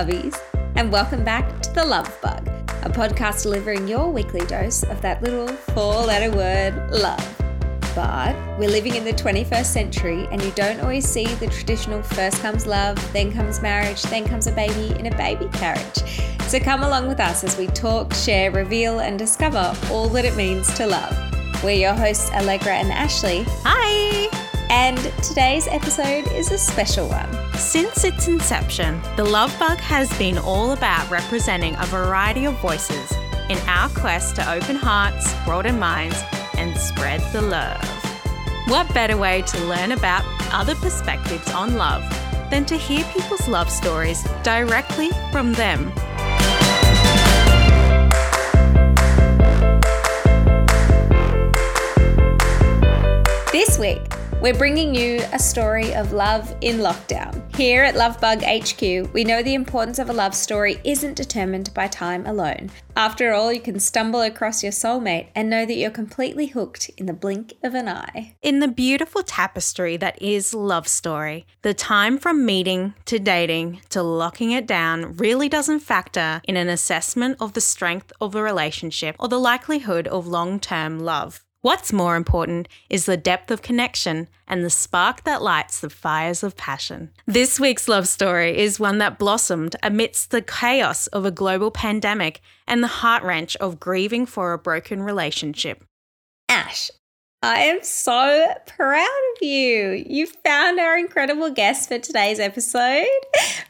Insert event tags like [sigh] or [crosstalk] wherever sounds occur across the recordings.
lovies, and welcome back to The Love Bug, a podcast delivering your weekly dose of that little four letter word, love. But we're living in the 21st century, and you don't always see the traditional first comes love, then comes marriage, then comes a baby in a baby carriage. So come along with us as we talk, share, reveal, and discover all that it means to love. We're your hosts, Allegra and Ashley. Hi! And today's episode is a special one. Since its inception, the Love Bug has been all about representing a variety of voices in our quest to open hearts, broaden minds, and spread the love. What better way to learn about other perspectives on love than to hear people's love stories directly from them? This week, we're bringing you a story of love in lockdown. Here at Lovebug HQ, we know the importance of a love story isn't determined by time alone. After all, you can stumble across your soulmate and know that you're completely hooked in the blink of an eye. In the beautiful tapestry that is love story, the time from meeting to dating to locking it down really doesn't factor in an assessment of the strength of a relationship or the likelihood of long term love. What's more important is the depth of connection and the spark that lights the fires of passion. This week's love story is one that blossomed amidst the chaos of a global pandemic and the heart wrench of grieving for a broken relationship. Ash, I am so proud of you. You found our incredible guest for today's episode,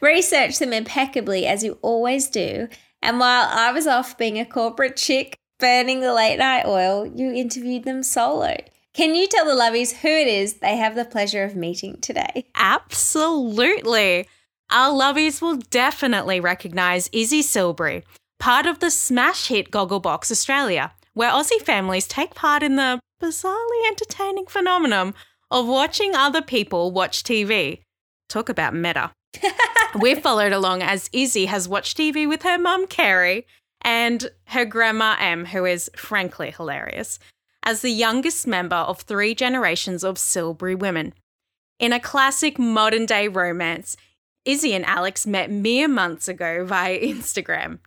Research them impeccably as you always do. And while I was off being a corporate chick, burning the late night oil, you interviewed them solo. Can you tell the lovies who it is they have the pleasure of meeting today? Absolutely. Our lovies will definitely recognise Izzy Silbury, part of the smash hit Gogglebox Australia, where Aussie families take part in the bizarrely entertaining phenomenon of watching other people watch TV. Talk about meta. [laughs] We've followed along as Izzy has watched TV with her mum, Kerry, and her grandma M, who is frankly hilarious, as the youngest member of three generations of Silbury women. In a classic modern day romance, Izzy and Alex met mere months ago via Instagram.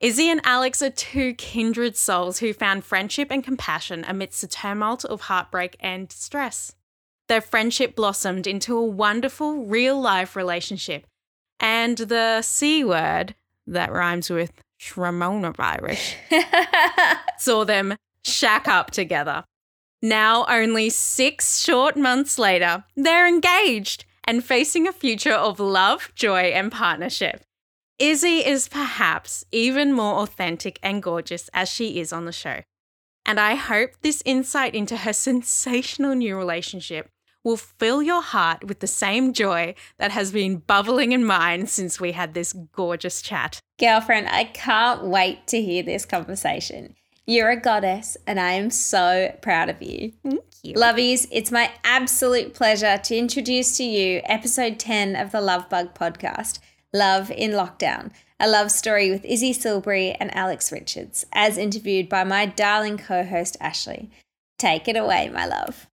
Izzy and Alex are two kindred souls who found friendship and compassion amidst the tumult of heartbreak and stress. Their friendship blossomed into a wonderful real life relationship, and the C word that rhymes with Shramona virus [laughs] saw them shack up together. Now, only six short months later, they're engaged and facing a future of love, joy, and partnership. Izzy is perhaps even more authentic and gorgeous as she is on the show. And I hope this insight into her [laughs] sensational new relationship will fill your heart with the same joy that has been bubbling in mine since we had this gorgeous chat. Girlfriend, I can't wait to hear this conversation. You're a goddess, and I am so proud of you. Thank you. Lovies, it's my absolute pleasure to introduce to you episode 10 of the Love Bug podcast, Love in Lockdown, a love story with Izzy Silbury and Alex Richards, as interviewed by my darling co host Ashley. Take it away, my love.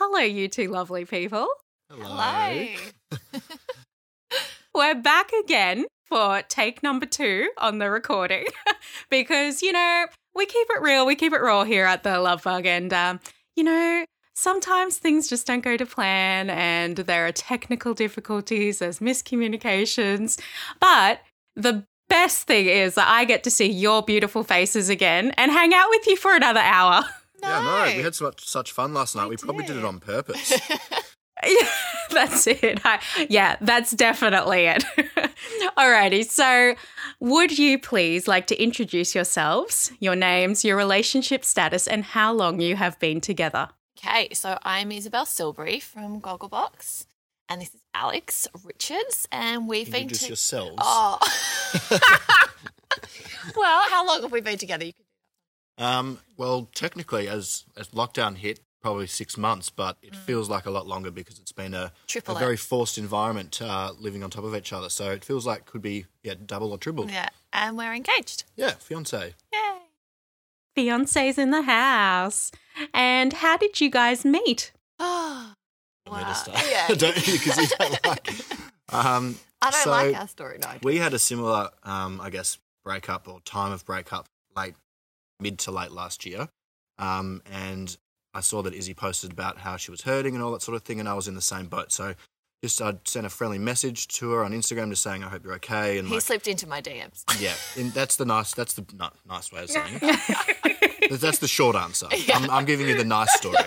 Hello, you two lovely people. Hello. [laughs] We're back again for take number two on the recording [laughs] because, you know, we keep it real, we keep it raw here at the Love Bug. And, um, you know, sometimes things just don't go to plan and there are technical difficulties, there's miscommunications. But the best thing is that I get to see your beautiful faces again and hang out with you for another hour. [laughs] No. Yeah, no, we had such such fun last night. We We probably did did. it on purpose. [laughs] yeah, [laughs] that's it. I, yeah, that's definitely it. [laughs] Alrighty, so would you please like to introduce yourselves, your names, your relationship status, and how long you have been together? Okay, so I'm Isabel Silbury from Gogglebox, and this is Alex Richards, and we've been Introduce to- yourselves. Oh, well, how long have we been together? You could Um, well, technically, as as lockdown hit, probably six months, but it feels like a lot longer because it's been a, a very forced environment uh, living on top of each other. So it feels like it could be yeah double or triple. yeah, and we're engaged. Yeah, fiance. Yay! Fiance's in the house. And how did you guys meet? Oh, [gasps] Wow. start. [laughs] Yeah. [laughs] don't you? because you don't [laughs] like. Um, I don't so like our story, no. We had a similar, um, I guess, breakup or time of breakup late, mid to late last year. Um, and I saw that Izzy posted about how she was hurting and all that sort of thing, and I was in the same boat. So just I sent a friendly message to her on Instagram, just saying I hope you're okay. And He like, slipped into my DMs. yeah, and that's the nice. That's the no, nice way of saying it. [laughs] that's the short answer. [laughs] I'm, I'm giving you the nice story.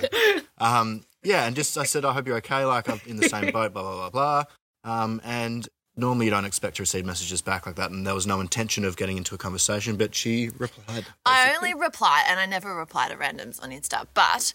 Um, yeah, and just I said I hope you're okay. Like I'm in the same [laughs] boat. Blah blah blah blah. Um, and normally you don't expect to receive messages back like that, and there was no intention of getting into a conversation, but she replied. I only reply, and I never reply to randoms on Insta, but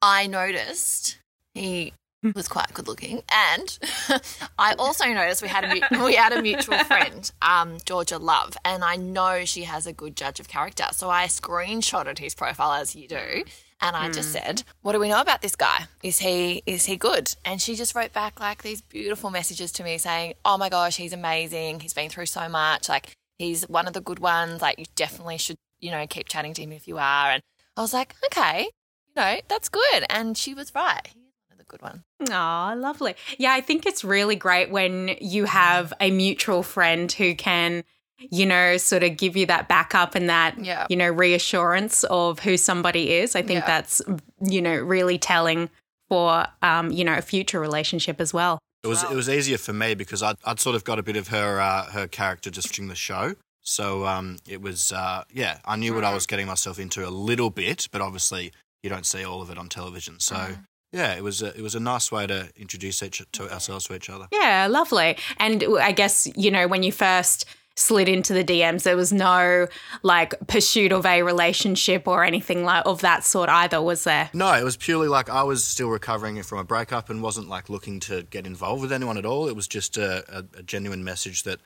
I noticed he was quite good looking, and [laughs] I also noticed we had a we had a mutual [laughs] friend, um, Georgia Love, and I know she has a good judge of character, so I screenshotted his profile as you do. And I just hmm. said, "What do we know about this guy? Is he is he good?" And she just wrote back like these beautiful messages to me saying, "Oh my gosh, he's amazing. He's been through so much. Like he's one of the good ones. Like you definitely should, you know, keep chatting to him if you are." And I was like, "Okay, you know, that's good." And she was right. He's one of the good ones. Oh, lovely. Yeah, I think it's really great when you have a mutual friend who can, you know, sort of give you that backup and that, Yeah. you know, reassurance of who somebody is. I think Yeah. that's, you know, really telling for, um, you know, a future relationship as well. It was it was easier for me because I'd, I'd sort of got a bit of her uh, her character just watching the show. So um, it was uh, yeah, I knew what I was getting myself into a little bit, but obviously you don't see all of it on television. So yeah, it was a, it was a nice way to introduce each to ourselves to each other. Yeah, lovely. And I guess, you know, when you first slid into the DMs, there was no like pursuit of a relationship or anything like of that sort either, was there? No, it was purely like I was still recovering from a breakup and wasn't like looking to get involved with anyone at all. It was just a, a, a genuine message that,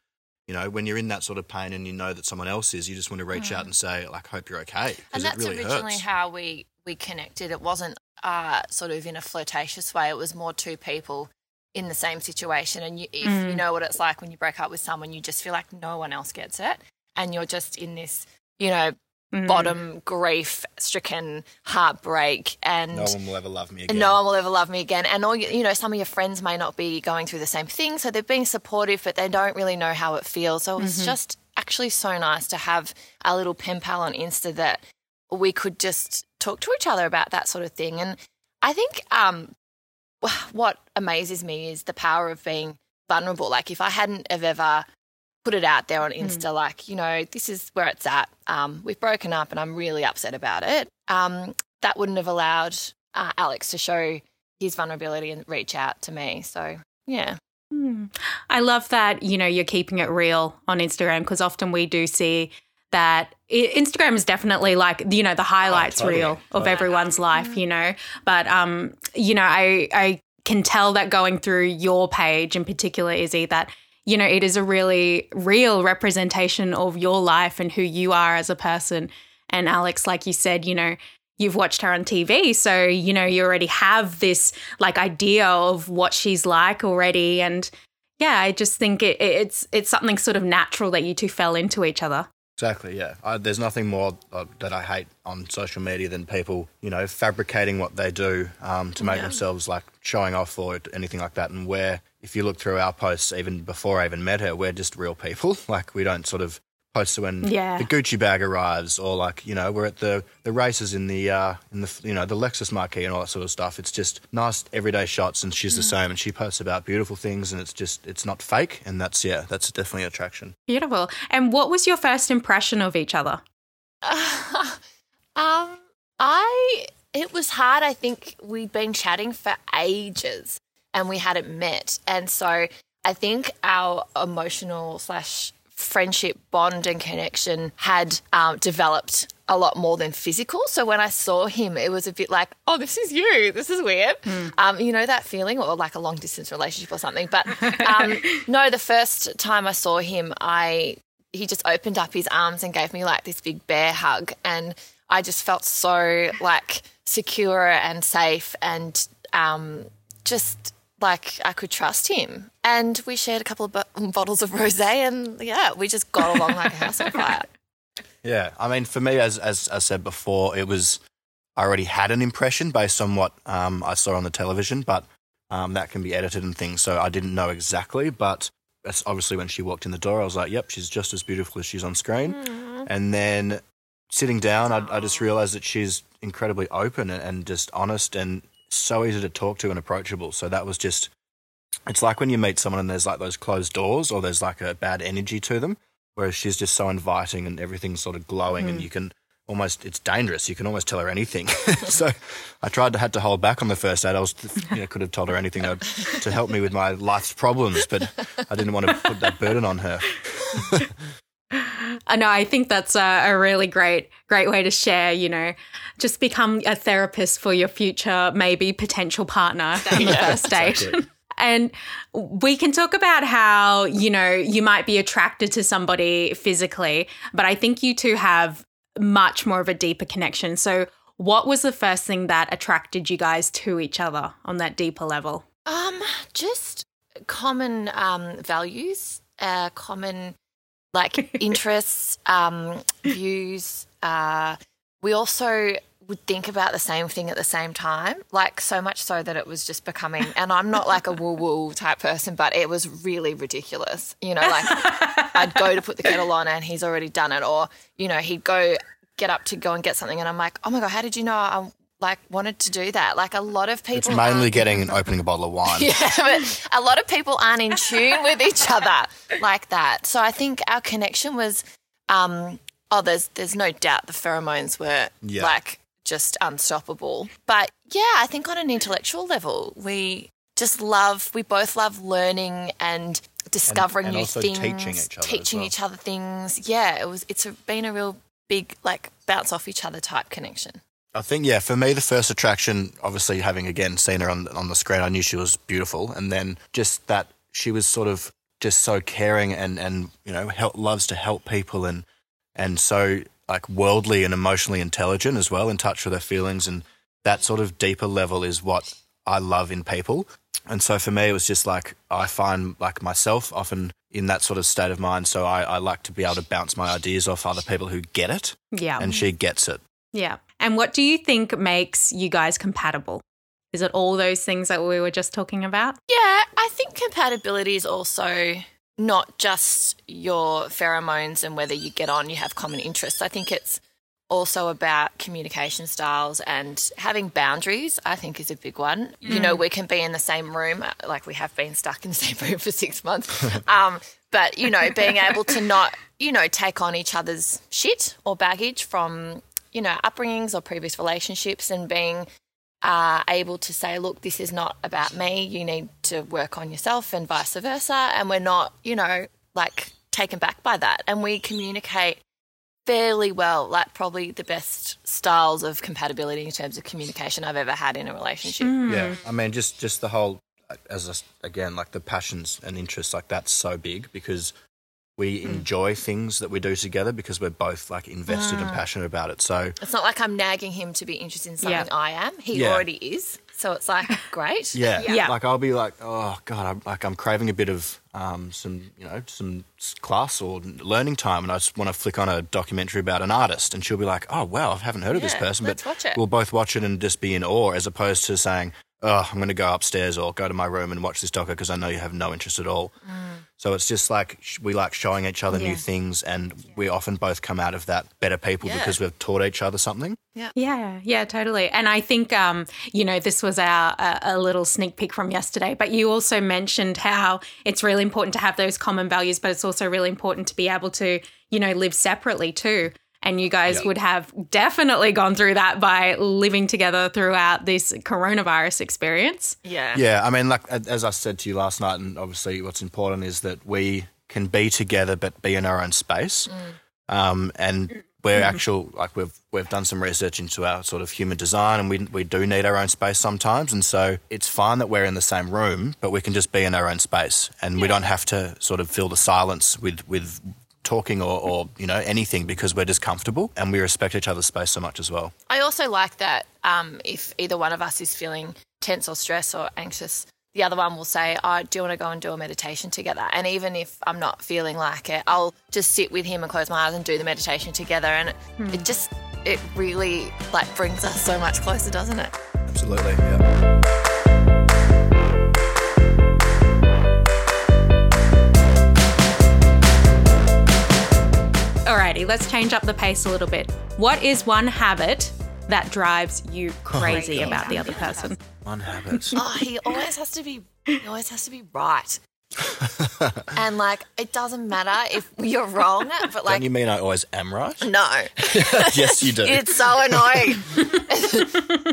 you know, when you're in that sort of pain and you know that someone else is, you just want to reach out and say, like, hope you're okay. Mm. And Because it that's really originally hurts. how we we connected. It wasn't uh, sort of in a flirtatious way. It was more two people in the same situation. And you, if you know what it's like when you break up with someone, you just feel like no one else gets it, and you're just in this, you know, Mm. bottom grief stricken heartbreak and no one will ever love me again. no one will ever love me again. And all you, you know, some of your friends may not be going through the same thing, so they're being supportive, but they don't really know how it feels. So it was just actually so nice to have a little pen pal on Insta that we could just talk to each other about that sort of thing. And I think um, wh- [sighs] what amazes me is the power of being vulnerable. Like if I hadn't have ever put it out there on Insta, like, you know, this is where it's at. Um, we've broken up and I'm really upset about it. Um, that wouldn't have allowed uh, Alex to show his vulnerability and reach out to me. So, yeah. Hmm. I love that, you know, you're keeping it real on Instagram because often we do see that Instagram is definitely like, you know, the highlights totally, reel of totally. everyone's life, you know. But um, you know, I I can tell that going through your page in particular, Izzy, that you know, it is a really real representation of your life and who you are as a person. And Alex, like you said, you know, you've watched her on TV, so you know you already have this like idea of what she's like already, and yeah, I just think it, it's it's something sort of natural that you two fell into each other. Exactly, yeah. I, there's nothing more uh, that I hate on social media than people, you know, fabricating what they do um, to make themselves like showing off or anything like that. And where, if you look through our posts, even before I even met her, we're just real people. [laughs] Like we don't sort of post when Yeah. the Gucci bag arrives, or like you know we're at the the races in the uh, in the you know the Lexus marquee and all that sort of stuff. It's just nice everyday shots, and she's the same, and she posts about beautiful things, and it's just it's not fake, and that's yeah, that's definitely attraction. Beautiful. And what was your first impression of each other? [laughs] um, I it was hard. I think we'd been chatting for ages and we hadn't met, and so I think our emotional slash friendship bond and connection had um, developed a lot more than physical. So when I saw him, it was a bit like, oh, this is you. This is weird. Um, you know that feeling, or like a long distance relationship or something. But um, [laughs] no, the first time I saw him, I he just opened up his arms and gave me like this big bear hug and i just felt so like secure and safe and um, just like i could trust him and we shared a couple of bo- [laughs] bottles of rosé and yeah we just got along like a house on fire [laughs] Yeah, I mean, for me, as as I said before, it was I already had an impression based on what um, I saw on the television, but Um, that can be edited and things. So I didn't know exactly, but obviously when she walked in the door, I was like, "Yep, she's just as beautiful as she's on screen." And then sitting down, I, I just realized that she's incredibly open and, and just honest and so easy to talk to and approachable. So that was just, it's like when you meet someone and there's like those closed doors or there's like a bad energy to them, whereas she's just so inviting and everything's sort of glowing and hmm. you can almost, it's dangerous. You can almost tell her anything. [laughs] so I tried to, had to hold back on the first date. I was, you know, could have told her anything to, to help me with my life's problems, but I didn't want to put that burden on her. [laughs] I know. I think that's a, a really great, great way to share. You know, just become a therapist for your future, maybe potential partner in the first date. exactly. [laughs] And we can talk about how, you know, you might be attracted to somebody physically, but I think you two have much more of a deeper connection. So, what was the first thing that attracted you guys to each other on that deeper level? Um, just common um, values, uh, common like [laughs] interests, um, views. Uh, we also would think about the same thing at the same time, like so much so that it was just becoming. And I'm not like a woo woo type person, but it was really ridiculous. You know, like [laughs] I'd go to put the kettle on and he's already done it, or you know, he'd go get up to go and get something, and I'm like, oh my god, how did you know I like wanted to do that? Like a lot of people. It's mainly getting and opening a bottle of wine. [laughs] yeah, but a lot of people aren't in tune with each other like that. So I think our connection was, um, oh, there's there's no doubt the pheromones were Yeah. like just unstoppable. But yeah, I think on an intellectual level, we just love, we both love learning and discovering and new also things, teaching each other teaching well. each other things. Yeah, it was. It's a, been a real big like bounce off each other type connection. I think yeah, for me the first attraction, obviously having again seen her on on the screen, I knew she was beautiful, and then just that she was sort of just so caring and and you know help, loves to help people and and so like worldly and emotionally intelligent as well, in touch with her feelings, and that sort of deeper level is what I love in people. And so for me, it was just like I find like myself often in that sort of state of mind. So I, I like to be able to bounce my ideas off other people who get it, Yeah. and she gets it. Yeah. And what do you think makes you guys compatible? Is it all those things that we were just talking about? Yeah, I think compatibility is also not just your pheromones and whether you get on, you have common interests. I think it's also about communication styles and having boundaries, I think is a big one. You know, we can be in the same room, uh, like we have been stuck in the same [laughs] room for six months. um, but, you know, being able to not, you know, take on each other's shit or baggage from, you know, upbringings or previous relationships and being are able to say, look, this is not about me. You need to work on yourself and vice versa. And we're not, you know, like taken back by that. And we communicate fairly well, like probably the best styles of compatibility in terms of communication I've ever had in a relationship. Hmm. Yeah, I mean, just just the whole, as a s again, like the passions and interests, like that's so big because we enjoy things that we do together because we're both like invested and passionate about it. So It's not like I'm nagging him to be interested in something Yeah. I am. He Yeah. already is. So it's like, [laughs] great. yeah, Yeah. like I'll be like, oh god, I'm like I'm craving a bit of um, some you know some s- class or learning time, and I just want to flick on a documentary about an artist, and she'll be like, oh wow, I haven't heard of this Yeah, person, let's but watch it. we'll both watch it and just be in awe, as opposed to saying. Oh, I'm going to go upstairs or go to my room and watch this doco because I know you have no interest at all. So it's just like we like showing each other Yeah. new things, and we often both come out of that better people Yeah. because we've taught each other something. Yeah, yeah, yeah, totally. And I think, um, you know, this was our a, a little sneak peek from yesterday, but you also mentioned how it's really important to have those common values, but it's also really important to be able to, you know, live separately too. And you guys Yeah. would have definitely gone through that by living together throughout this coronavirus experience. Yeah. Yeah, I mean, like as I said to you last night, and obviously what's important is that we can be together but be in our own space. Um, and we're actual like we've we've done some research into our sort of human design, and we we do need our own space sometimes. And so it's fine that we're in the same room, but we can just be in our own space, and we don't have to sort of fill the silence with with talking or, or you know anything because we're just comfortable and we respect each other's space so much as well. I also like that um, if either one of us is feeling tense or stressed or anxious, the other one will say, oh, Do you want to go and do a meditation together? And even if I'm not feeling like it, I'll just sit with him and close my eyes and do the meditation together. And it, it just, it really like brings us so much closer, doesn't it? Absolutely. Yeah. Alrighty, let's change up the pace a little bit. What is one habit that drives you oh crazy about the other person? One habit. [laughs] Oh, he always has to be. He always has to be right. [laughs] and like, it doesn't matter if you're wrong, but like, Don't you mean I always am right? no, [laughs] yes, you do. it's so annoying.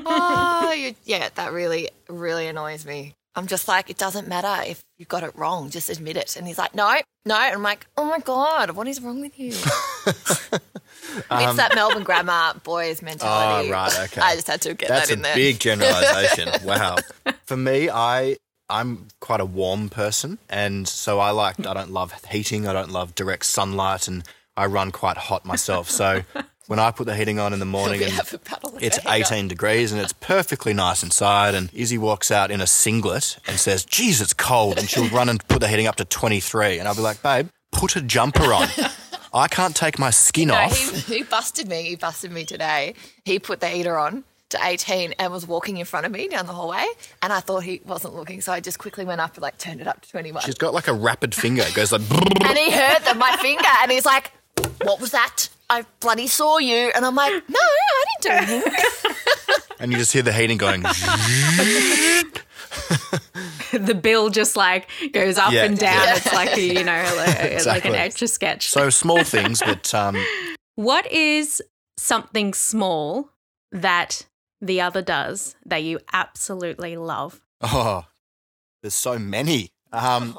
oh, you, yeah, that really, really annoys me. I'm just like, it doesn't matter if you got it wrong, just admit it. And he's like, no, no. And I'm like, oh my God, what is wrong with you? [laughs] it's that Melbourne grammar boys [laughs] mentality. Um, Oh, right, okay. I just had to get That's that in there. That's a big generalization. [laughs] wow. For me, I I'm quite a warm person, and so I like I don't love heating. I don't love direct sunlight, and I run quite hot myself. So when I put the heating on in the morning and have a battle. of it's 18 degrees and it's perfectly nice inside. And Izzy walks out in a singlet and says, Geez, it's cold. And she'll run and put the heating up to 23. And I'll be like, Babe, put a jumper on. [laughs] I can't take my skin No, off. he, he busted me. He busted me today. He put the heater on to 18 and was walking in front of me down the hallway. And I thought he wasn't looking. So I just quickly went up and like turned it up to 21. She's got like a rapid finger. It goes like, [laughs] and he heard the, my finger and he's like, What was that? I bloody saw you. And I'm like, No, I didn't do anything. [laughs] and you just hear the heating going. [laughs] [laughs] the bill just like goes up Yeah. and down. Yeah. It's like a, you know, like, like an extra sketch. So small things, but um, what is something small that the other does that you absolutely love? oh, there's so many. Um,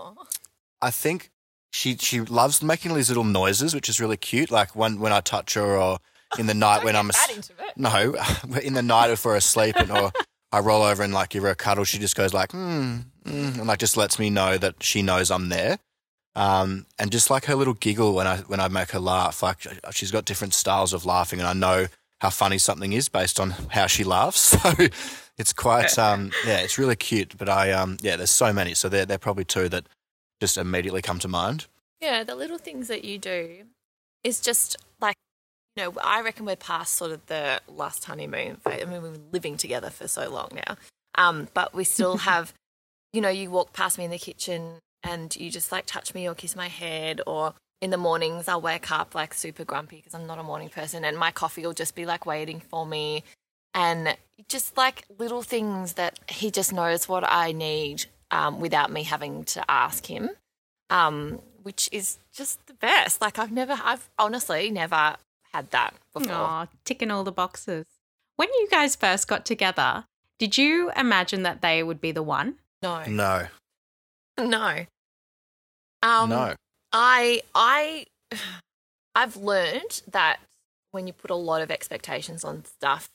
I think she she loves making these little noises, which is really cute. Like when when I touch her, or in the night when I'm That as- intimate. no, [laughs] in the night if we're asleep, and or I roll over and like give her a cuddle, she just goes like hmm, mm, and like just lets me know that she knows I'm there. Um, and just like her little giggle when I when I make her laugh, like she's got different styles of laughing, and I know how funny something is based on how she laughs. [laughs] So it's quite um, yeah, it's really cute. But I um, yeah, there's so many, so they're they're probably two that just immediately come to mind. Yeah, the little things that you do is just like, you know, I reckon we're past sort of the last honeymoon phase. I mean, we've been living together for so long now. Um, but we still [laughs] have, you know, you walk past me in the kitchen and you just like touch me or kiss my head or in the mornings I'll wake up like super grumpy because I'm not a morning person and my coffee will just be like waiting for me and just like little things that he just knows what I need um, without me having to ask him um, which is just the best. Like I've never, I've honestly never had that before. Aw, ticking all the boxes. When you guys first got together, did you imagine that they would be the one? No, No, no. Um, no, I, I, [sighs] I've learned that when you put a lot of expectations on stuff,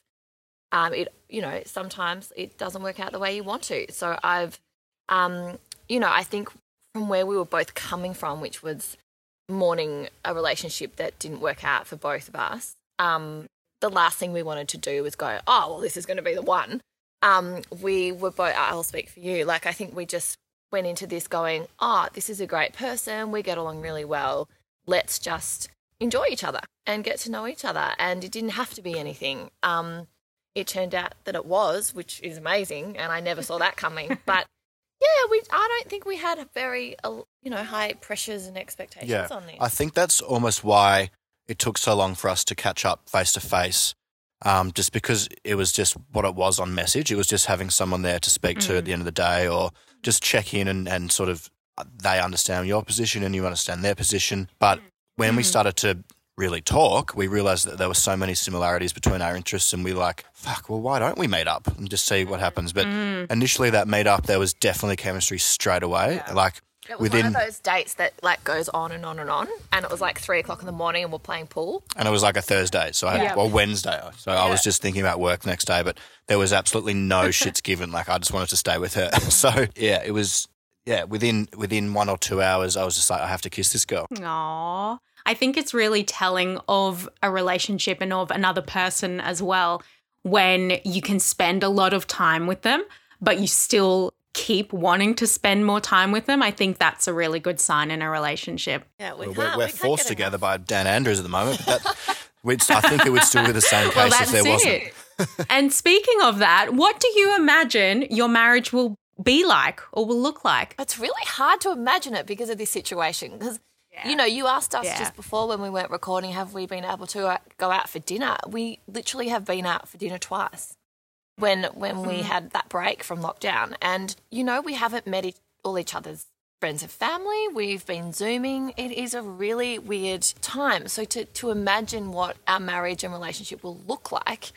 um, it, you know, sometimes it doesn't work out the way you want to. So I've, um, you know, I think from where we were both coming from, which was mourning a relationship that didn't work out for both of us, um, the last thing we wanted to do was go, oh, well, this is going to be the one. Um, we were both, I'll speak for you. Like, I think we just went into this going, oh, this is a great person. We get along really well. Let's just enjoy each other and get to know each other. And it didn't have to be anything. Um, it turned out that it was, which is amazing. And I never saw that coming. [laughs] But yeah, we, I don't think we had very, uh, you know, high pressures and expectations yeah. on this. I think that's almost why it took so long for us to catch up face to face. Um, just because it was just what it was on message. It was just having someone there to speak to at the end of the day, or just check in and, and sort of uh, they understand your position and you understand their position. But when we started to really talk, we realized that there were so many similarities between our interests, and we were like, fuck, well, why don't we meet up and just see what happens? But mm. initially, that meet up, there was definitely chemistry straight away. Like It was within, one of those dates that like goes on and on and on, and it was like three o'clock in the morning, and we're playing pool. and it was like a Thursday, so I had, Yeah. or Wednesday. So I was just thinking about work next day, but there was absolutely no [laughs] shits given. Like I just wanted to stay with her. [laughs] so yeah, it was. Yeah, within within one or two hours, I was just like, I have to kiss this girl. Aww. I think it's really telling of a relationship and of another person as well when you can spend a lot of time with them, but you still keep wanting to spend more time with them. I think that's a really good sign in a relationship. Yeah, we We're, can't. we're we can't forced get together by Dan Andrews at the moment, but that, [laughs] which I think it would still be the same case Well, if that's there wasn't. and speaking of that, what do you imagine your marriage will be like or will look like? It's really hard to imagine it because of this situation. Because you know, you asked us just before when we weren't recording, have we been able to uh, go out for dinner? We literally have been out for dinner twice when when we had that break from lockdown, and you know, we haven't met each, all each other's friends and family. We've been zooming. It is a really weird time. So to to imagine what our marriage and relationship will look like,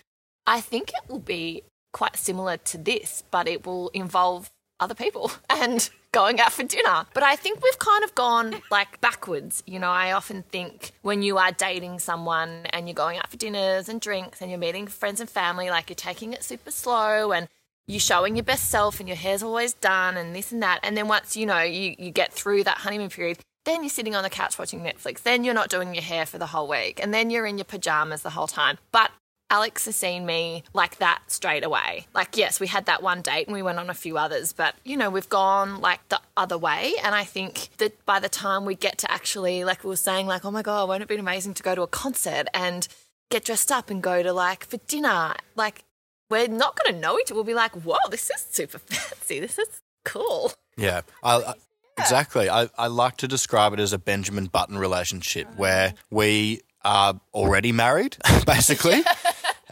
I think it will be quite similar to this, but it will involve other people [laughs] and going out for dinner. But I think we've kind of gone like backwards. You know, I often think when you are dating someone and you're going out for dinners and drinks and you're meeting friends and family, like you're taking it super slow and you're showing your best self and your hair's always done and this and that. And then once, you know, you, you get through that honeymoon period, then you're sitting on the couch watching Netflix. Then you're not doing your hair for the whole week. And then you're in your pajamas the whole time. But Alex has seen me like that straight away. Like, yes, we had that one date and we went on a few others, but you know, we've gone like the other way. And I think that by the time we get to actually, like we were saying, like, oh my God, won't it be amazing to go to a concert and get dressed up and go to like for dinner? Like, we're not going to know each other. We'll be like, whoa, this is super [laughs] fancy. This is cool. Yeah, I, I, exactly. I, I like to describe it as a Benjamin Button relationship where we are already married, [laughs] basically. [laughs]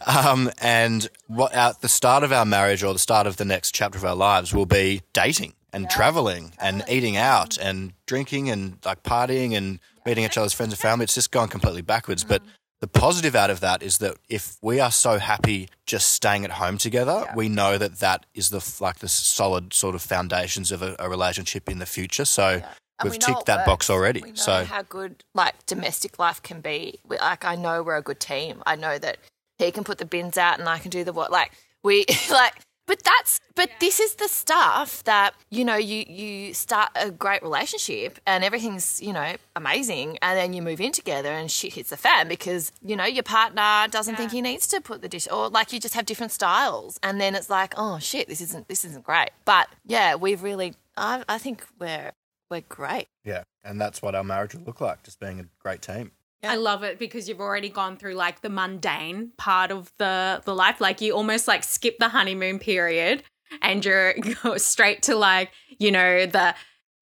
Um, and what at the start of our marriage or the start of the next chapter of our lives will be dating and traveling and eating out and drinking and like partying and meeting each other's friends and family. It's just gone completely backwards. But the positive out of that is that if we are so happy just staying at home together, we know that that is the like the solid sort of foundations of a, a relationship in the future. So And we've we ticked that box already. We know So how good like domestic life can be. We, like I know we're a good team. I know that he can put the bins out and I can do the what. Like we [laughs] like. But that's but this is the stuff that you know you you start a great relationship and everything's you know amazing and then you move in together and shit hits the fan because you know your partner doesn't think he needs to put the dish or like you just have different styles and then it's like oh shit this isn't this isn't great but yeah we've really I, I think we're we're great yeah, and that's what our marriage will look like, just being a great team. I love it because you've already gone through like the mundane part of the the life. Like you almost like skip the honeymoon period and you're [laughs] go straight to like, you know, the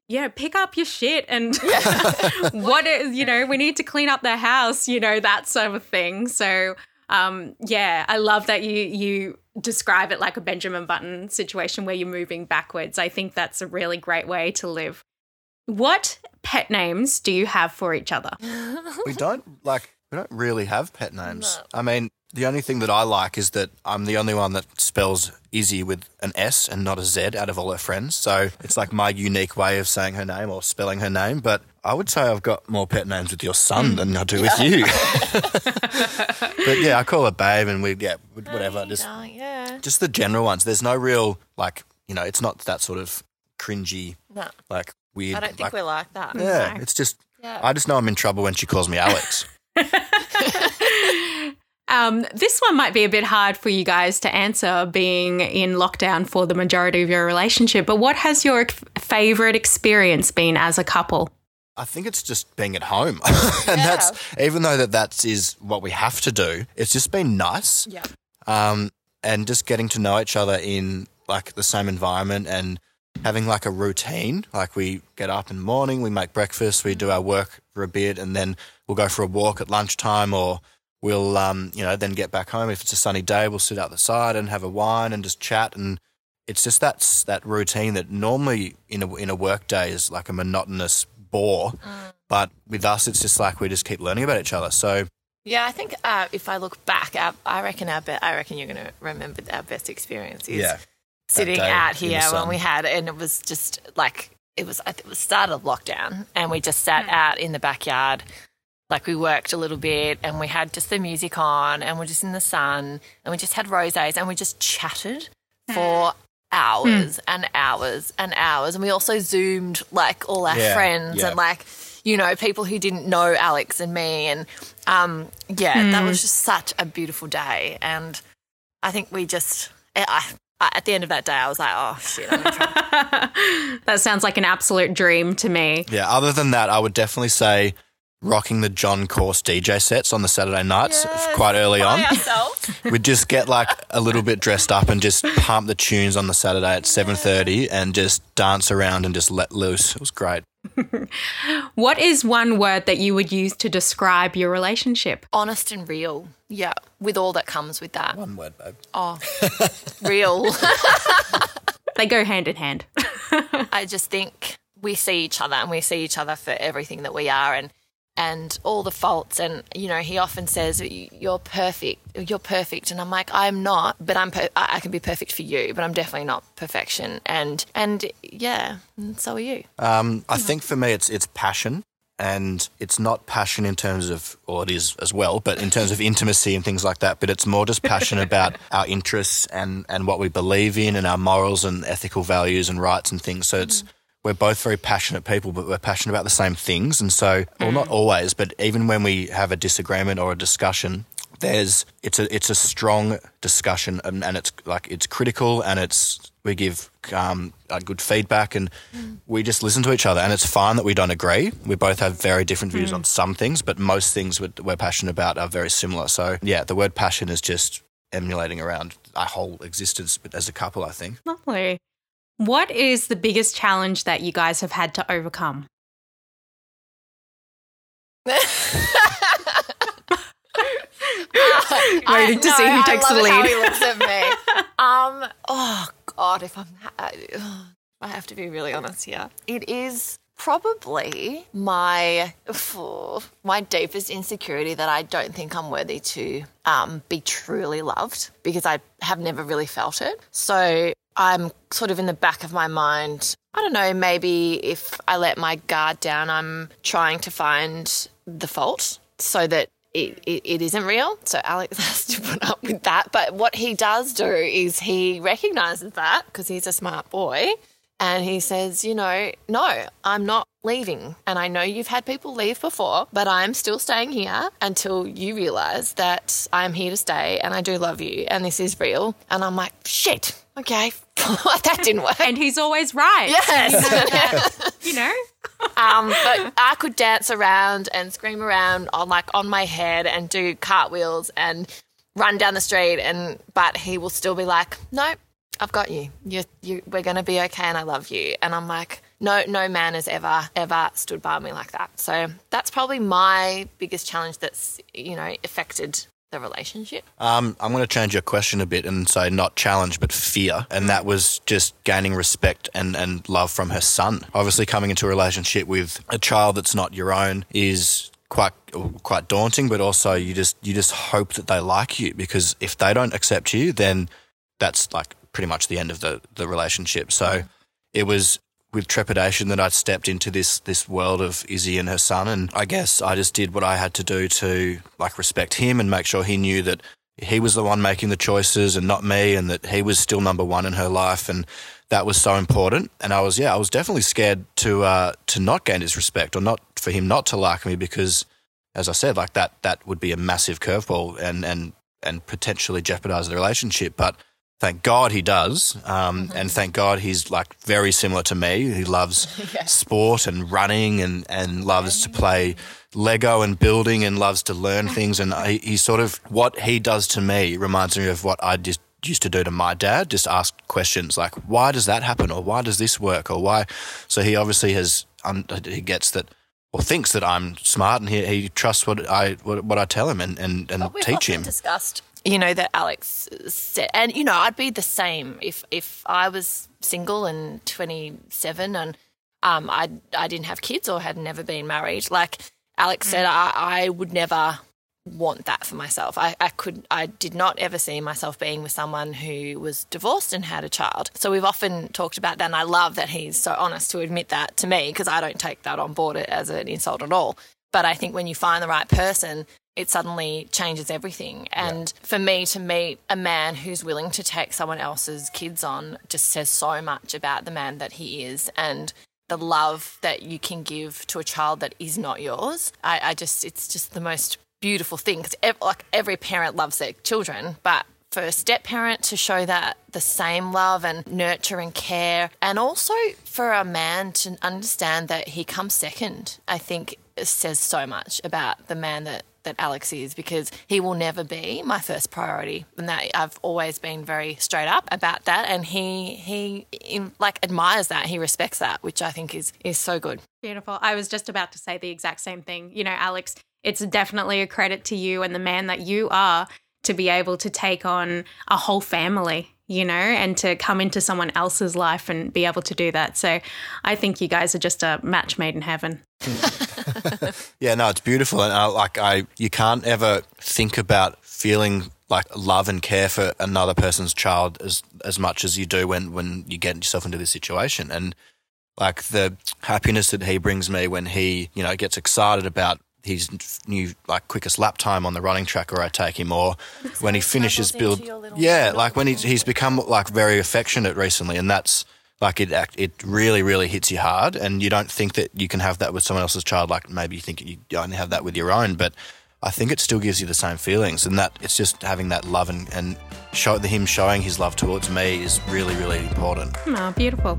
yeah, pick up your shit and [laughs] what is, you know, we need to clean up the house, you know, that sort of thing. So um yeah, I love that you you describe it like a Benjamin Button situation where you're moving backwards. I think that's a really great way to live. What pet names do you have for each other? [laughs] we don't like we don't really have pet names. No. I mean, the only thing that I like is that I'm the only one that spells Izzy with an S and not a Z out of all her friends. So it's like my unique way of saying her name or spelling her name. But I would say I've got more pet names with your son mm. than I do with you. [laughs] [laughs] but yeah, I call her babe and we yeah whatever. Just Oh, yeah just the general ones. There's no real like you know it's not that sort of cringy no like weird. I don't think like, we're like that Yeah, it's just Yeah. I just know I'm in trouble when she calls me Alex. [laughs] [laughs] Um, this one might be a bit hard for you guys to answer, being in lockdown for the majority of your relationship. But what has your f- favorite experience been as a couple? I think it's just being at home, [laughs] and that's even though that that is what we have to do. It's just been nice, yeah um, and just getting to know each other in like the same environment and having like a routine. Like we get up in the morning, we make breakfast, we do our work for a bit, and then we'll go for a walk at lunchtime, or we'll um, you know then get back home. If it's a sunny day, we'll sit out the side and have a wine and just chat and. It's just that's that routine that normally in a in a work day is like a monotonous bore, but with us it's just like we just keep learning about each other. So Yeah, I think uh, if I look back, our, I reckon our be- I reckon you're going to remember our best experience is sitting out here when we had, and it was just like it was. I think it was start of lockdown, and we just sat hmm. out in the backyard. Like we worked a little bit, and we had just the music on, and we're just in the sun, and we just had rosés, and we just chatted hmm. for hours hmm. and hours and hours, and we also zoomed like all our Yeah, friends yeah. and like you know people who didn't know Alex and me, and um, yeah, that was just such a beautiful day, and I think we just. I, I, at the end of that day, I was like, "Oh shit!" I'm in trouble. [laughs] that sounds like an absolute dream to me. yeah. Other than that, I would definitely say rocking the John Course DJ sets on the Saturday nights quite early on. Ourselves. [laughs] We'd just get like a little bit dressed up and just pump the tunes on the Saturday at seven thirty and just dance around and just let loose. It was great. [laughs] What is one word that you would use to describe your relationship? Honest and real. Yeah, with all that comes with that. One word, babe. Oh, real. [laughs] They go hand in hand. [laughs] I just think we see each other and we see each other for everything that we are and and all the faults and you know he often says you're perfect you're perfect and I'm like I'm not but I'm per- I can be perfect for you but I'm definitely not perfection and and yeah and so are you Um, I think for me, it's it's passion, and it's not passion in terms of, or it is as well, but in terms of intimacy and things like that. But it's more just passion about our interests and and what we believe in, and our morals and ethical values and rights and things. So it's. We're both very passionate people, but we're passionate about the same things. And so, well, not mm. always, but even when we have a disagreement or a discussion, there's it's a it's a strong discussion and, and it's like it's critical and it's we give um, good feedback and mm. we just listen to each other. And it's fine that we don't agree. We both have very different views mm. on some things but most things we're, we're passionate about are very similar. So yeah the word passion is just emulating around our whole existence as a couple i think. Lovely. What is the biggest challenge that you guys have had to overcome? [laughs] Waiting to see who know, takes I the love How lead. he looks at me. [laughs] um. Oh God, if I'm, I I have to be really honest here. It is probably my [sighs] my deepest insecurity that I don't think I'm worthy to um, be truly loved because I have never really felt it. So I'm sort of in the back of my mind. I don't know. Maybe if I let my guard down, I'm trying to find the fault so that it, it, it isn't real. So Alex [laughs] has to put up with that. But what he does do is he recognizes that because he's a smart boy. And he says, you know, no, I'm not leaving. And I know you've had people leave before, but I'm still staying here until you realize that I'm here to stay and I do love you and this is real. And I'm like, shit, okay, [laughs] that didn't work. And he's always right. yes. [laughs] You know? Um, but I could dance around and scream around on like on my head and do cartwheels and run down the street and but he will still be like, No, I've got you. You you we're gonna be okay and I love you. And I'm like, no, no man has ever, ever stood by me like that. So that's probably my biggest challenge that's, you know, affected the relationship. Um, I'm going to change your question a bit and say not challenge, but fear. And that was just gaining respect and, and love from her son. Obviously, coming into a relationship with a child that's not your own is quite quite daunting, but also you just you just hope that they like you because if they don't accept you, then that's like pretty much the end of the, the relationship. So it was with trepidation that I'd stepped into this this world of Izzy and her son, and I guess I just did what I had to do to like respect him and make sure he knew that he was the one making the choices and not me, and that he was still number one in her life, and that was so important. And I was yeah, I was definitely scared to uh, to not gain his respect or not for him not to like me because, as I said, like that that would be a massive curveball and and and potentially jeopardize the relationship, but thank God he does. Um, And thank God he's like very similar to me. He loves [laughs] sport and running and, and loves to play Lego and building and loves to learn [laughs] things. And he, he sort of, what he does to me reminds me of what I just used to do to my dad, just ask questions like, why does that happen? Or why does this work? Or why? So he obviously has, un- he gets that. Or thinks that I'm smart, and he, he trusts what I what, what I tell him, and and, and teach him. discussed, you know, that Alex said, and you know, I'd be the same if if I was single and twenty seven and um, I I didn't have kids or had never been married. Like Alex said, I, I would never want that for myself. I, I could I did not ever see myself being with someone who was divorced and had a child. So we've often talked about that and I love that he's so honest to admit that to me because I don't take that on board as an insult at all. But I think when you find the right person, it suddenly changes everything. And for me to meet a man who's willing to take someone else's kids on just says so much about the man that he is and the love that you can give to a child that is not yours. I, I just, it's just the most beautiful thing because ev- like every parent loves their children, but for a step parent to show that the same love and nurture and care, and also for a man to understand that he comes second, I think says so much about the man that that Alex is because he will never be my first priority, and that I've always been very straight up about that. And he he in, like admires that, he respects that, which I think is is so good. Beautiful. I was just about to say the exact same thing. You know, Alex, it's definitely a credit to you and the man that you are to be able to take on a whole family, you know, and to come into someone else's life and be able to do that. So I think you guys are just a match made in heaven. [laughs] Yeah, no, it's beautiful, and uh, like I, you can't ever think about feeling like love and care for another person's child as as much as you do when when you get yourself into this situation, and like the happiness that he brings me when he, you know, gets excited about his new like quickest lap time on the running track where I take him, or when he finishes snuggles build, into your little yeah, like when he's he's become like very affectionate recently, and that's like it act- it really really hits you hard, and you don't think that you can have that with someone else's child. Like maybe you think you only have that with your own, but I think it still gives you the same feelings, and that it's just having that love and and show him showing his love towards me is really really important. Oh, beautiful.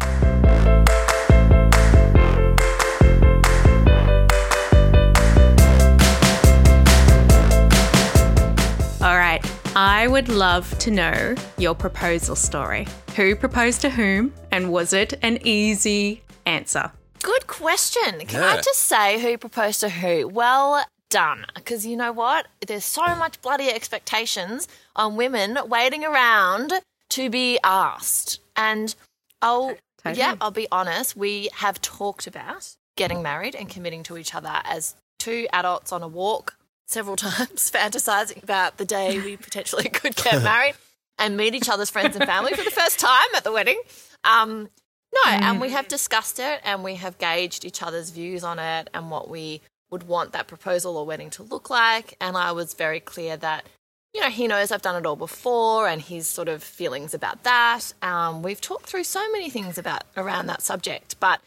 I would love to know your proposal story. Who proposed to whom, and was it an easy answer? Good question. Can I just say who proposed to who? Well done. Because you know what? There's so much bloody expectations on women waiting around to be asked. And I'll, Totally. yeah, I'll be honest. We have talked about getting married and committing to each other as two adults on a walk several [laughs] times, fantasizing about the day we potentially [laughs] could get married and meet each other's friends and family for the first time at the wedding. Um, no, and we have discussed it and we have gauged each other's views on it and what we would want that proposal or wedding to look like. And I was very clear that, you know, he knows I've done it all before and his sort of feelings about that. Um, we've talked through so many things about around that subject, but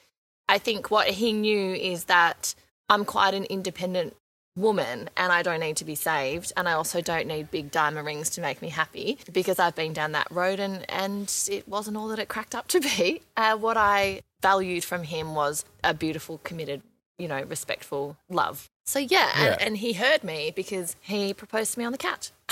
I think what he knew is that I'm quite an independent woman and I don't need to be saved and I also don't need big diamond rings to make me happy because I've been down that road and and it wasn't all that it cracked up to be. [laughs] Uh, what I valued from him was a beautiful, committed, you know, respectful love. So yeah, Yeah. And, and he heard me because he proposed to me on the couch. [laughs]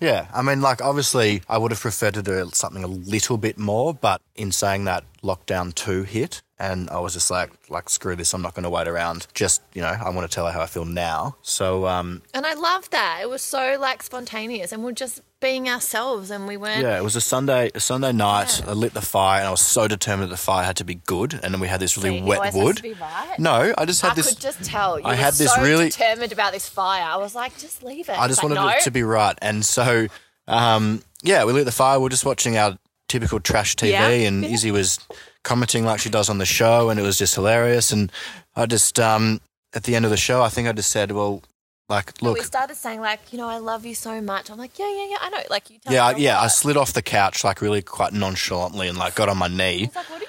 Yeah, I mean, like obviously, I would have preferred to do something a little bit more, but in saying that, lockdown two hit, and I was just like, like screw this, I'm not going to wait around. Just you know, I want to tell her how I feel now. So um, And I loved that. It was so like spontaneous and we're just being ourselves and we weren't yeah, it was a Sunday, a Sunday night. I lit the fire, and I was so determined that the fire had to be good, and then we had this really See, wet wood. to be right. No, I just had I this. could just tell. You I were had this so really- determined about this fire. I was like, just leave it. I just like, wanted no. it to be right. And so, um, yeah, we lit the fire. We are just watching our typical trash TV, Yeah. and Izzy was commenting like she does on the show, and it was just hilarious. And I just, um, at the end of the show, I think I just said, well, like, look, we started saying like, you know, I love you so much. I'm like, yeah, yeah, yeah. I know. Like you tell yeah, me yeah, I slid off the couch, like, really quite nonchalantly, and like got on my knee. Like, what are you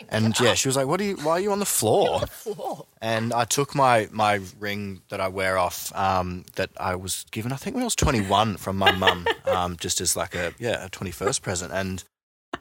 doing? And yeah, she was like, "What are you? Why are you on the floor?" Floor. And I took my my ring that I wear off, um, that I was given, I think when I was 21 from my mum, [laughs] um, just as like a yeah a 21st present. And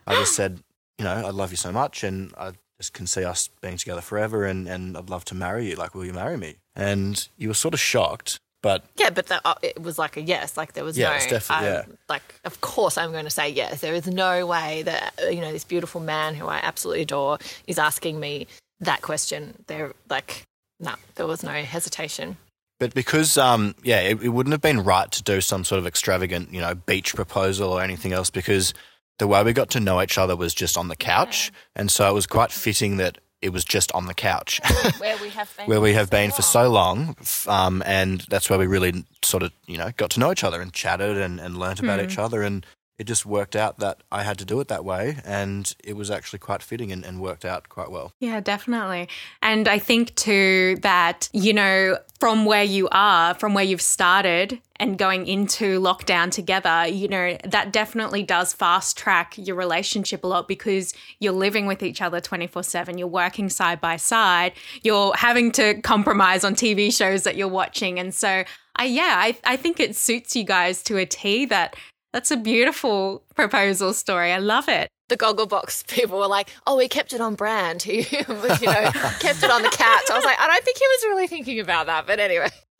I just said, you know, I love you so much, and I just can see us being together forever, and and I'd love to marry you. Like, will you marry me? And you were sort of shocked, but Yeah, but that, uh, it was like a yes. Like there was Yeah, no. it's definitely- um, yeah. Like of course I'm going to say yes. There is no way that uh, you know this beautiful man who I absolutely adore is asking me that question. There, like, no, there was no hesitation. But because, um, yeah, it, it wouldn't have been right to do some sort of extravagant, you know, beach proposal or anything else because the way we got to know each other was just on the couch. And so it was quite fitting that it was just on the couch [laughs] Where we have been. [laughs] where we have been for so long. Um, and that's where we really sort of, you know, got to know each other and chatted and, and learnt about each other. And it just worked out that I had to do it that way. And it was actually quite fitting and, and worked out quite well. Yeah, definitely. And I think too that, you know, from where you are, from where you've started and going into lockdown together, you know, that definitely does fast track your relationship a lot because you're living with each other 24 7. You're working side by side. You're having to compromise on TV shows that you're watching. And so, I, yeah, I, I think it suits you guys to a T that that's a beautiful proposal story. I love it. the Gogglebox people were like, "Oh, he kept it on brand. [laughs] He, you know, kept it on the couch." I was like, I don't think he was really thinking about that, but anyway. [laughs]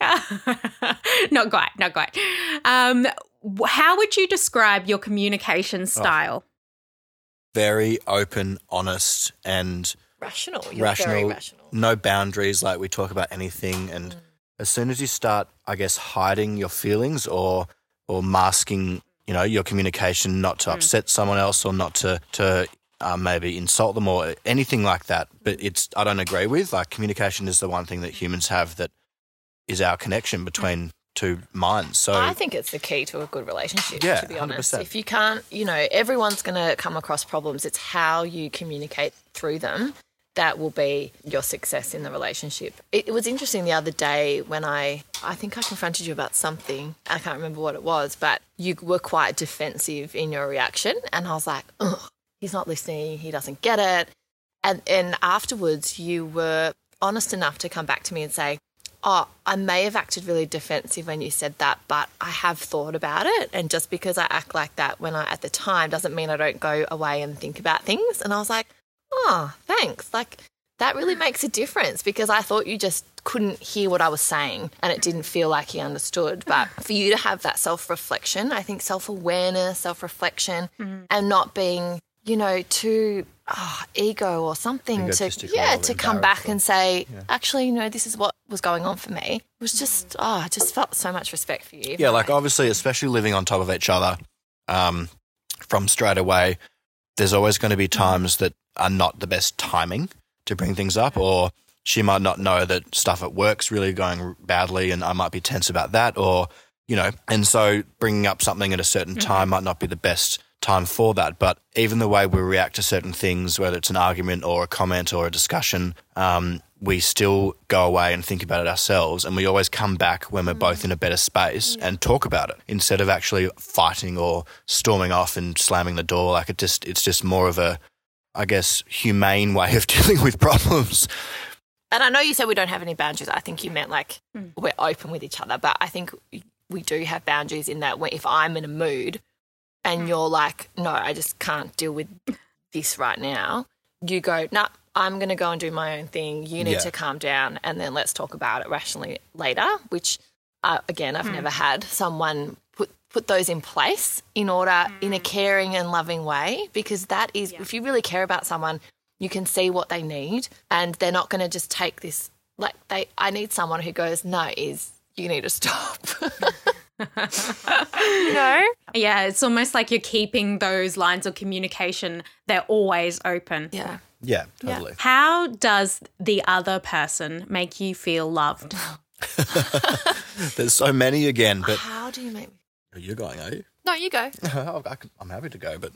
not quite, not quite. Um, how would you describe your communication style? Very open, honest, and Rational. You're rational, very rational. no boundaries. Like we talk about anything, and as soon as you start, I guess, hiding your feelings or or masking, you know, your communication, not to upset someone else or not to to uh, maybe insult them or anything like that. But it's I don't agree with. Like communication is the one thing that humans have that is our connection between two minds. So I think it's the key to a good relationship, Yeah, to be honest. 100%. If you can't, you know, everyone's going to come across problems. It's how you communicate through them that will be your success in the relationship. It, it was interesting the other day when I, I think I confronted you about something. I can't remember what it was, but you were quite defensive in your reaction. And I was like, ugh, he's not listening. He doesn't get it. And, and afterwards, you were honest enough to come back to me and say, Oh, I may have acted really defensive when you said that, but I have thought about it. And just because I act like that when I at the time doesn't mean I don't go away and think about things. And I was like, oh, thanks. Like that really makes a difference because I thought you just couldn't hear what I was saying and it didn't feel like he understood. But [laughs] for you to have that self reflection, I think self awareness, self reflection, mm-hmm. and not being, you know, too oh, ego or something to yeah to come back or- and say actually you know this is what was going on for me. It was mm-hmm. just ah, oh I just felt so much respect for you. Yeah, like obviously, especially living on top of each other um, from straight away, there's always going to be mm-hmm. times that are not the best timing to bring things up, or she might not know that stuff at work's really going badly and I might be tense about that, or, you know, and so bringing up something at a certain time might not be the best time for that. But even the way we react to certain things, whether it's an argument or a comment or a discussion, um, we still go away and think about it ourselves. And we always come back when we're both in a better space and talk about it instead of actually fighting or storming off and slamming the door. Like it just, it's just more of a, I guess, humane way of [laughs] dealing with problems. and I know you said we don't have any boundaries. I think you meant like hmm. we're open with each other. But I think we do have boundaries in that when- if I'm in a mood and hmm. you're like no I just can't deal with this right now you go nah I'm going to go and do my own thing. You need Yeah. to calm down and then let's talk about it rationally later which uh, again I've hmm. never had someone put put those in place in order in a mm. caring and loving way because that is if you really care about someone you can see what they need and they're not going to just take this like they I need someone who goes no is you need to stop [laughs] [laughs] you know Yeah, it's almost like you're keeping those lines of communication, they're always open. yeah Yeah, totally. How does the other person make you feel loved? [laughs] There's so many again, but how do you make me you're going, are you? [laughs] no you go I can- I'm happy to go, but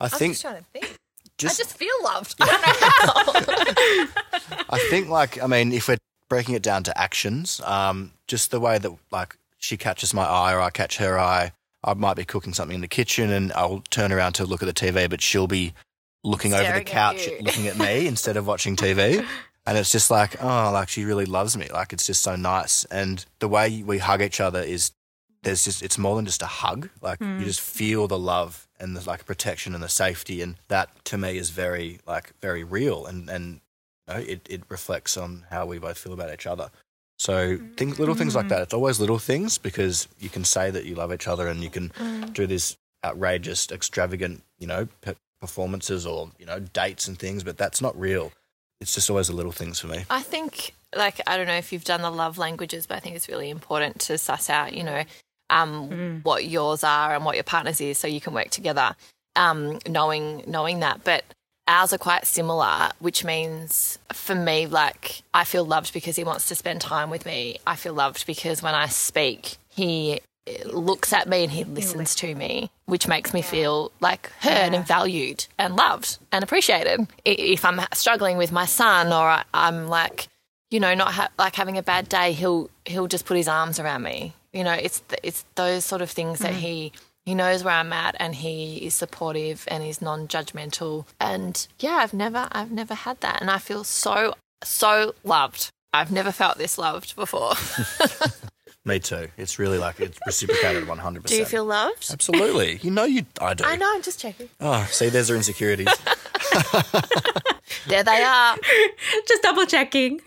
I I'm think just trying to think just, I just feel loved [laughs] I don't know how [laughs] I think like I mean, if we're breaking it down to actions, um, just the way that like she catches my eye or I catch her eye, I might be cooking something in the kitchen and I'll turn around to look at the TV, but she'll be looking over the at couch, you. looking at me instead of watching TV. And it's just like, oh, like she really loves me. Like it's just so nice. And the way we hug each other is there's just it's more than just a hug. Like you mm. just feel the love and the like protection and the safety, and that to me is very like very real and and you know, it it reflects on how we both feel about each other. So mm-hmm. things, little things like mm. that. It's always little things because you can say that you love each other and you can mm. do this outrageous, extravagant, you know, pe- performances or you know dates and things, but that's not real. It's just always the little things for me. I think, like, I don't know if you've done the love languages, but I think it's really important to suss out, you know, um, what yours are and what your partner's is, so you can work together. Um, knowing knowing that, but ours are quite similar, which means for me, like, I feel loved because he wants to spend time with me. I feel loved because when I speak, he looks at me and he listens to me, which makes me feel like heard and valued and loved and appreciated. If I'm struggling with my son or I'm like, you know, not ha- like having a bad day, he'll he'll just put his arms around me. You know, it's th- it's those sort of things that mm. he he knows where I'm at and he is supportive and he's non-judgmental. And yeah, I've never I've never had that, and I feel so so loved. I've never felt this loved before. [laughs] [laughs] Me too. It's really like it's reciprocated 100%. Do you feel loved? Absolutely. You know you. I do. I know. I'm just checking. Oh, see, there's her insecurities. [laughs] There they are. Just double checking.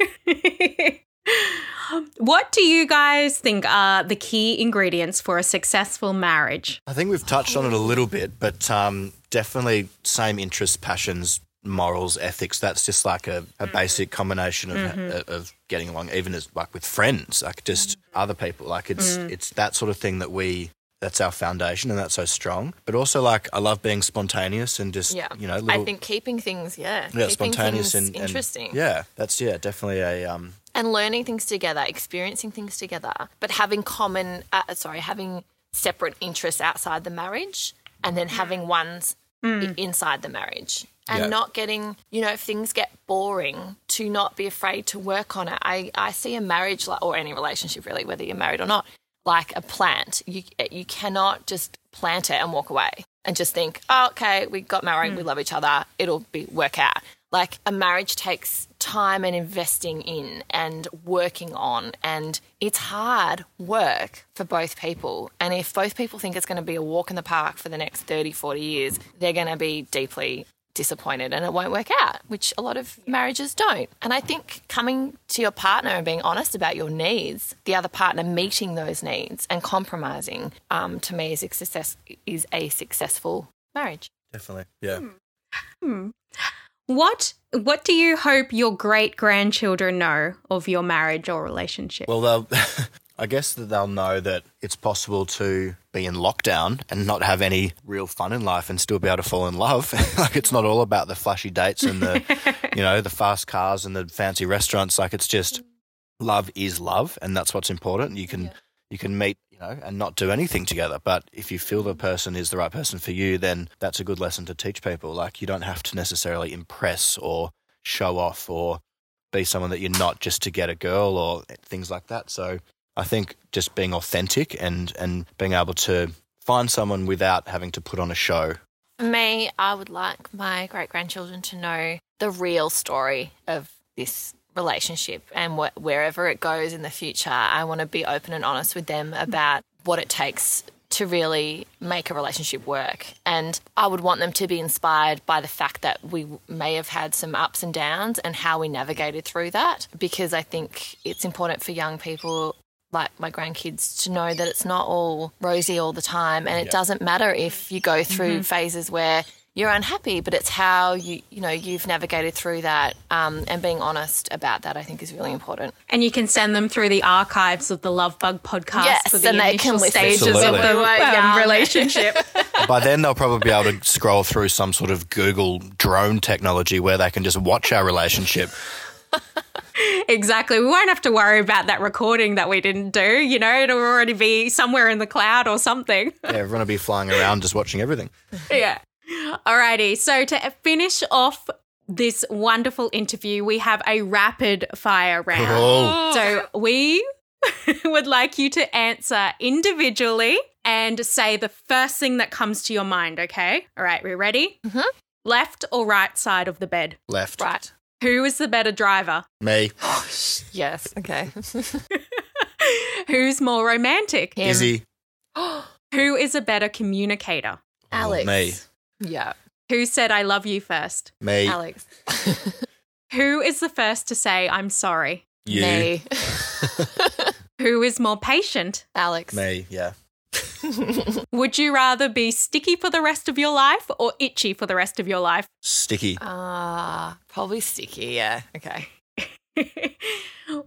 What do you guys think are the key ingredients for a successful marriage? I think we've touched on it a little bit, but um, definitely same interests, passions, morals, ethics. That's just like a, a basic combination of, Mm-hmm. of getting along, even as like with friends, like just other people. Like it's Mm. it's that sort of thing that we. That's our foundation, and that's so strong. But also, like I love being spontaneous and just Yeah. you know, I think keeping things, yeah, yeah, keeping spontaneous things and, and- interesting. yeah, that's yeah, definitely a um, and learning things together, experiencing things together, but having common, uh, sorry, having separate interests outside the marriage, and then having ones i- inside the marriage, and Yeah. not getting, you know, if things get boring, to not be afraid to work on it. I I see a marriage like, or any relationship really, whether you're married or not, like a plant. You you cannot just plant it and walk away and just think, oh, okay, we got married, we love each other, it'll be work out. Like a marriage takes time and investing in and working on, and it's hard work for both people. And if both people think it's going to be a walk in the park for the next 30, 40 years, they're going to be deeply disappointed and it won't work out, which a lot of marriages don't. And I think coming to your partner and being honest about your needs, the other partner meeting those needs and compromising, um, to me is a success is a successful marriage. definitely yeah. What what do you hope your great grandchildren know of your marriage or relationship? Well, they'll, [laughs] I guess that they'll know that it's possible to be in lockdown and not have any real fun in life and still be able to fall in love. [laughs] like it's not all about the flashy dates and the, [laughs] you know, the fast cars and the fancy restaurants. Like it's just love is love, and that's what's important. You can you can meet, you know, and not do anything together. But if you feel the person is the right person for you, then that's a good lesson to teach people. Like you don't have to necessarily impress or show off or be someone that you're not just to get a girl or things like that. So I think just being authentic and and being able to find someone without having to put on a show. For me, I would like my great grandchildren to know the real story of this relationship and wh- wherever it goes in the future. I want to be open and honest with them about what it takes to really make a relationship work. And I would want them to be inspired by the fact that we may have had some ups and downs and how we navigated through that. Because I think it's important for young people like my grandkids to know that it's not all rosy all the time and it doesn't matter if you go through mm-hmm. phases where you're unhappy but it's how you you know you've navigated through that um, and being honest about that i think is really important And you can send them through the archives of the Love Bug podcast Yes, for the and they initial can listen stages to of the when we were um, relationship. [laughs] By then they'll probably be able to scroll through some sort of Google drone technology where they can just watch our relationship. exactly. We won't have to worry about that recording that we didn't do. You know, it'll already be somewhere in the cloud or something. Yeah, everyone will be flying around just watching everything. [laughs] yeah. Alrighty. So to finish off this wonderful interview, we have a rapid fire round. Oh. So we [laughs] would like you to answer individually and say the first thing that comes to your mind, okay? All right, we ready? Mhm. Left or right side of the bed? Left. right Who is the better driver? Me. [gasps] yes okay [laughs] Who's more romantic? Him. Izzy. [gasps] Who is a better communicator? alex Me. Yeah Who said I love you first? Me. alex [laughs] Who is the first to say I'm sorry? You. me [laughs] Who is more patient? alex Me. Yeah. [laughs] Would you rather be sticky for the rest of your life or itchy for the rest of your life? Sticky. Ah, probably sticky. Yeah. Okay.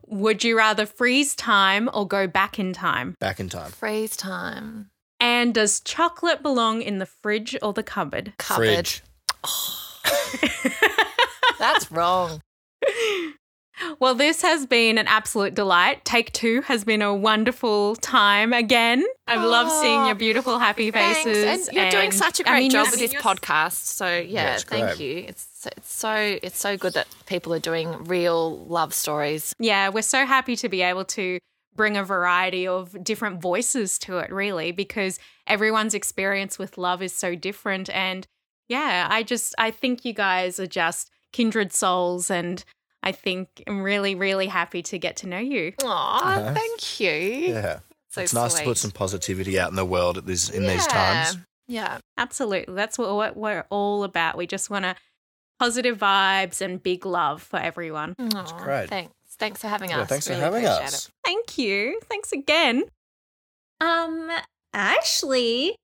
Would you rather freeze time or go back in time? Back in time. Freeze time. And does chocolate belong in the fridge or the cupboard? Cupboard. Fridge. [laughs] That's wrong. Well, this has been an absolute delight. Take two has been a wonderful time again. I've loved seeing your oh, beautiful, happy faces. And you're doing such a great mean, job with this podcast. So yeah, it's thank great. you. It's so- it's so it's so good that people are doing real love stories. Yeah, we're so happy to be able to bring a variety of different voices to it, really, because everyone's experience with love is so different. And yeah, I just, I think you guys are just kindred souls. And I think I'm really, really happy to get to know you. Aw, Nice. thank you. Yeah. So it's nice to put some positivity out in the world at this, in these times. Yeah. Absolutely. That's what, what we're all about. We just want to positive vibes and big love for everyone. Aw, great. Thanks. Thanks for having us. Yeah, us. thanks for Really having appreciate us. it. Thank you. Thanks again. Um, Ashley,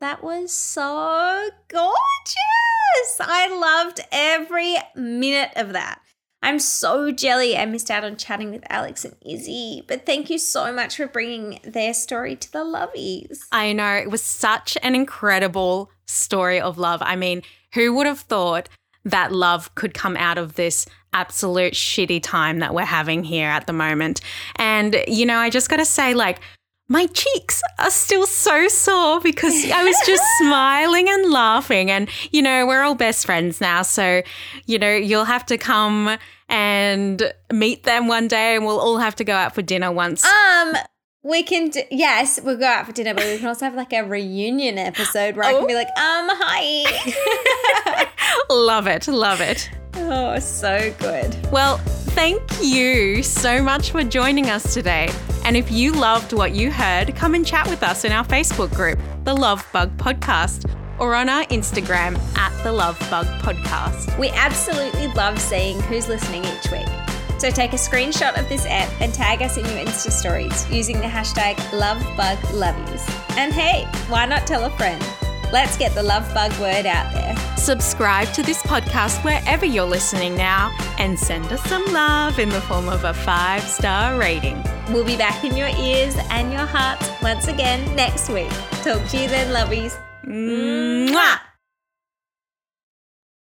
that was so gorgeous. I loved every minute of that. I'm so jelly I missed out on chatting with Alex and Izzy, but thank you so much for bringing their story to the lovies. I know it was such an incredible story of love. I mean, who would have thought that love could come out of this absolute shitty time that we're having here at the moment? And, you know, I just got to say, like, my cheeks are still so sore because I was just [laughs] smiling and laughing. And, you know, we're all best friends now. So, you know, you'll have to come and meet them one day and we'll all have to go out for dinner once. Um, we can, d- yes, we'll go out for dinner, but we can also have like a reunion episode where I can be like, um, hi. [laughs] love it. Love it. oh, so good. Well, thank you so much for joining us today. And if you loved what you heard, come and chat with us in our Facebook group, The Love Bug Podcast, or on our Instagram at The Love Bug Podcast. We absolutely love seeing who's listening each week. So take a screenshot of this app and tag us in your Insta stories using the hashtag LoveBugLovies. And hey, why not tell a friend? Let's get the love bug word out there. Subscribe to this podcast wherever you're listening now and send us some love in the form of a five star rating. We'll be back in your ears and your hearts once again next week. Talk to you then, lovies. Mwah!